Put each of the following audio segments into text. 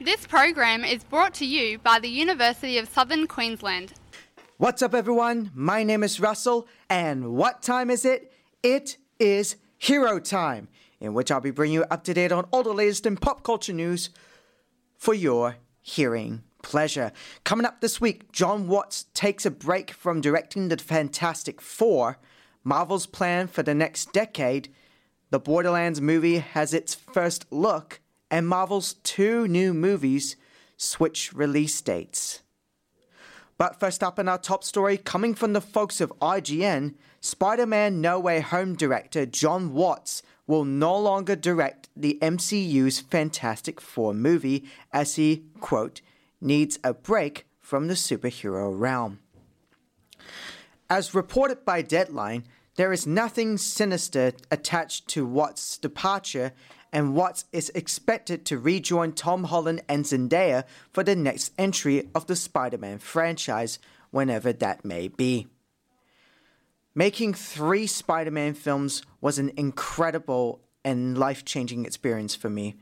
This program is brought to you by the University of Southern Queensland. What's up, everyone? My name is Russell, and what time is it? It is Hero Time, in which I'll be bringing you up to date on all the latest in pop culture news for your hearing pleasure. Coming up this week, Jon Watts takes a break from directing the Fantastic Four, Marvel's plan for the next decade, the Borderlands movie has its first look, and Marvel's two new movies switch release dates. But first up in our top story, coming from the folks of IGN, Spider Man No Way Home director Jon Watts will no longer direct the MCU's Fantastic Four movie as he, quote, needs a break from the superhero realm. As reported by Deadline, there is nothing sinister attached to Watts' departure, and Watts is expected to rejoin Tom Holland and Zendaya for the next entry of the Spider Man franchise, whenever that may be. Making three Spider Man films was an incredible and life changing experience for me.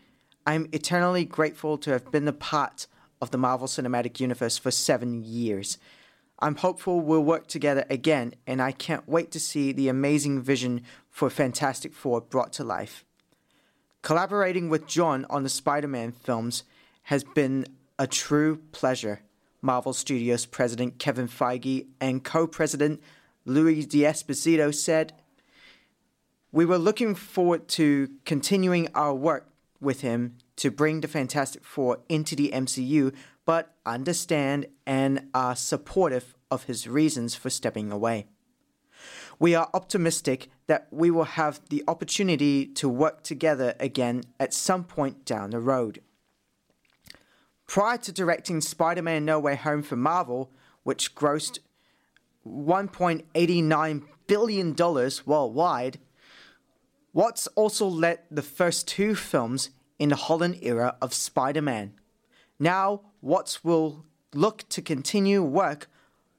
I'm eternally grateful to have been a part of the Marvel Cinematic Universe for seven years. I'm hopeful we'll work together again, and I can't wait to see the amazing vision for Fantastic Four brought to life. Collaborating with Jon on the Spider Man films has been a true pleasure, Marvel Studios President Kevin Feige and co president Louis D'Esposito said. We were looking forward to continuing our work with him to bring the Fantastic Four into the MCU, but understand and are supportive of his reasons for stepping away. We are optimistic that we will have the opportunity to work together again at some point down the road. Prior to directing Spider Man No Way Home for Marvel, which grossed $1.89 billion worldwide, Watts also led the first two films in the Holland era of Spider Man. Now, Watts will look to continue work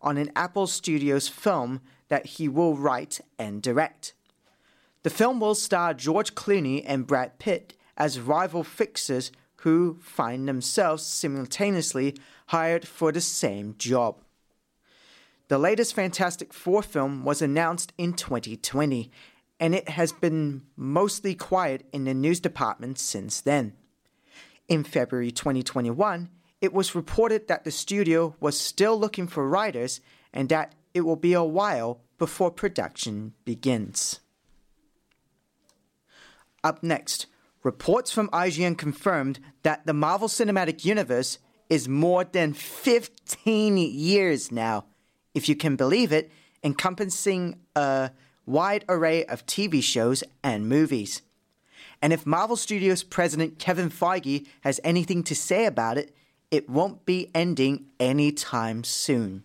on an Apple Studios film that he will write and direct. The film will star George Clooney and Brad Pitt as rival fixers who find themselves simultaneously hired for the same job. The latest Fantastic Four film was announced in 2020 and it has been mostly quiet in the news department since then. In February 2021, it was reported that the studio was still looking for writers and that it will be a while before production begins. Up next, reports from IGN confirmed that the Marvel Cinematic Universe is more than 15 years now, if you can believe it, encompassing a wide array of TV shows and movies. And if Marvel Studios president Kevin Feige has anything to say about it, it won't be ending anytime soon.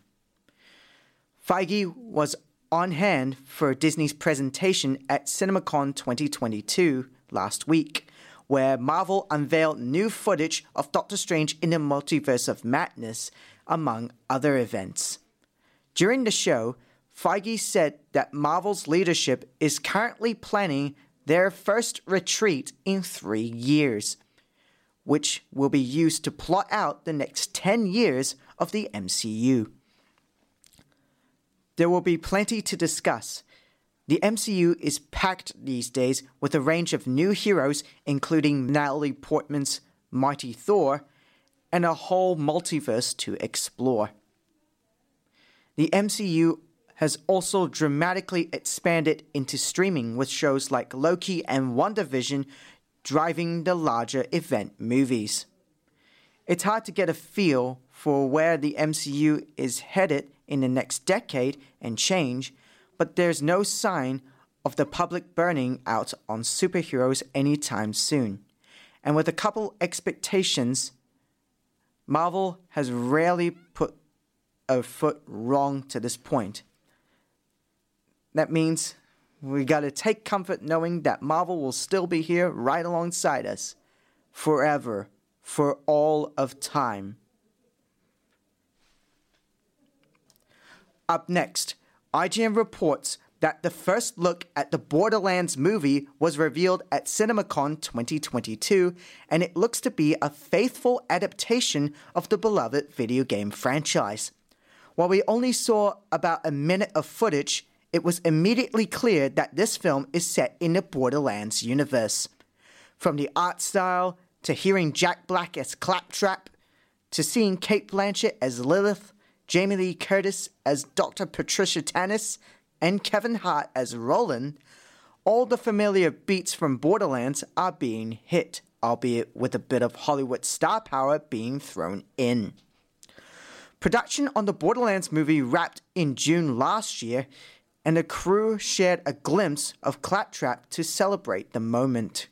Feige was on hand for Disney's presentation at CinemaCon 2022 last week, where Marvel unveiled new footage of Doctor Strange in the Multiverse of Madness, among other events. During the show, Feige said that Marvel's leadership is currently planning their first retreat in three years, which will be used to plot out the next 10 years of the MCU. There will be plenty to discuss. The MCU is packed these days with a range of new heroes, including Natalie Portman's Mighty Thor, and a whole multiverse to explore. The MCU has also dramatically expanded into streaming with shows like Loki and WandaVision driving the larger event movies. It's hard to get a feel for where the MCU is headed in the next decade and change, but there's no sign of the public burning out on superheroes anytime soon. And with a couple expectations, Marvel has rarely put a foot wrong to this point. That means we got to take comfort knowing that Marvel will still be here right alongside us forever, for all of time. Up next, IGN reports that the first look at the Borderlands movie was revealed at CinemaCon 2022, and it looks to be a faithful adaptation of the beloved video game franchise. While we only saw about a minute of footage, it was immediately clear that this film is set in the Borderlands universe. From the art style, to hearing Jack Black as Claptrap, to seeing Cate Blanchett as Lilith, Jamie Lee Curtis as Dr. Patricia Tannis, and Kevin Hart as Roland, all the familiar beats from Borderlands are being hit, albeit with a bit of Hollywood star power being thrown in. Production on the Borderlands movie wrapped in June last year, and the crew shared a glimpse of Claptrap to celebrate the moment.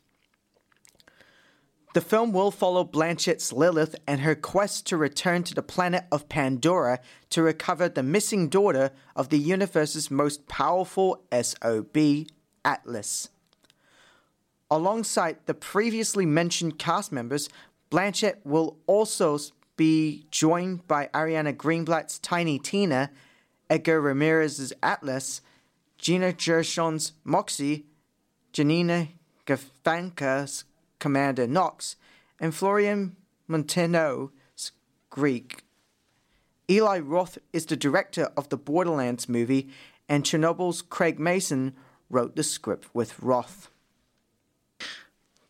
The film will follow Blanchett's Lilith and her quest to return to the planet of Pandora to recover the missing daughter of the universe's most powerful SOB, Atlas. Alongside the previously mentioned cast members, Blanchett will also be joined by Ariana Greenblatt's Tiny Tina, Edgar Ramirez's Atlas, Gina Gershon's Moxie, Janina Gavankar's Commander Knox, and Florian Munteanu's Krieg. Eli Roth is the director of the Borderlands movie, and Chernobyl's Craig Mazin wrote the script with Roth.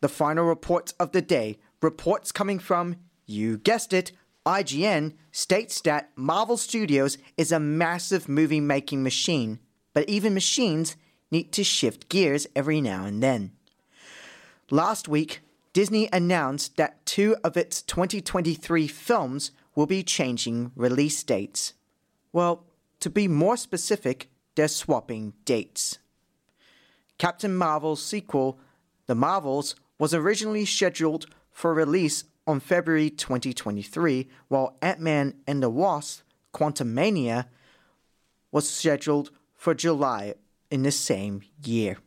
The final reports of the day, reports coming from, you guessed it, IGN, states that Marvel Studios is a massive movie making machine, but even machines need to shift gears every now and then. Last week, Disney announced that two of its 2023 films will be changing release dates. Well, to be more specific, they're swapping dates. Captain Marvel's sequel, The Marvels, was originally scheduled for release on February 2023, while Ant Man and the Wasp, Quantumania, was scheduled for July in the same year.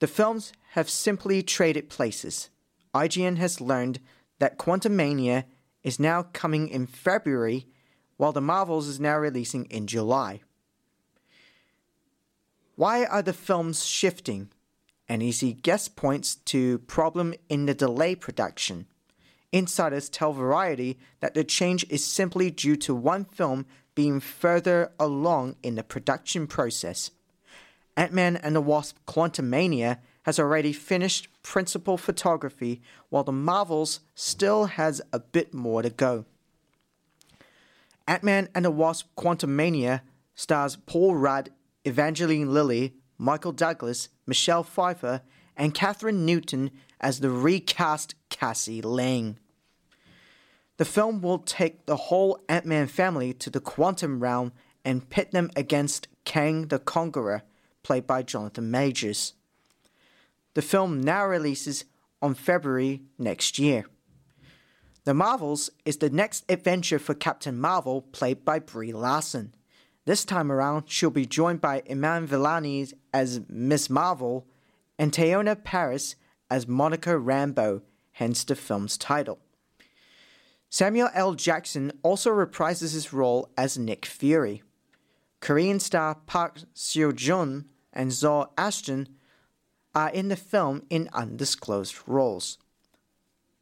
The films have simply traded places. IGN has learned that Quantumania is now coming in February, while The Marvels is now releasing in July. Why are the films shifting? An easy guess points to problem in the delay production. Insiders tell Variety that the change is simply due to one film being further along in the production process. Ant Man and the Wasp Quantumania has already finished principal photography, while The Marvels still has a bit more to go. Ant Man and the Wasp Quantumania stars Paul Rudd, Evangeline Lilly, Michael Douglas, Michelle Pfeiffer, and Kathryn Newton as the recast Cassie Lang. The film will take the whole Ant Man family to the quantum realm and pit them against Kang the Conqueror, played by Jonathan Majors. The film now releases on February next year. The Marvels is the next adventure for Captain Marvel, played by Brie Larson. This time around, she'll be joined by Iman Vellani as Miss Marvel and Teyonah Parris as Monica Rambeau, hence the film's title. Samuel L. Jackson also reprises his role as Nick Fury. Korean star Park Seo Joon and Zoe Ashton are in the film in undisclosed roles.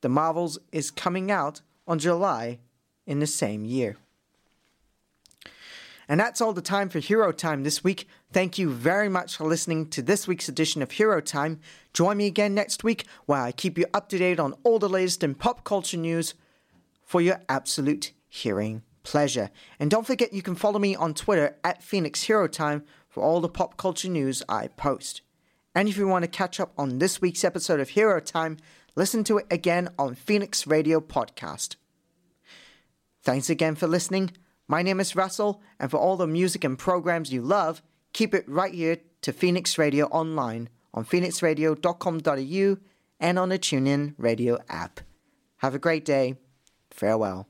The Marvels is coming out on July in the same year. And that's all the time for Hero Time this week. Thank you very much for listening to this week's edition of Hero Time. Join me again next week where I keep you up to date on all the latest in pop culture news for your absolute hearing pleasure. And don't forget you can follow me on Twitter at Phoenix Hero Time for all the pop culture news I post. And if you want to catch up on this week's episode of Hero Time, listen to it again on Phoenix Radio Podcast. Thanks again for listening. My name is Russell, and for all the music and programs you love, keep it right here to Phoenix Radio Online on phoenixradio.com.au and on the TuneIn Radio app. Have a great day. Farewell.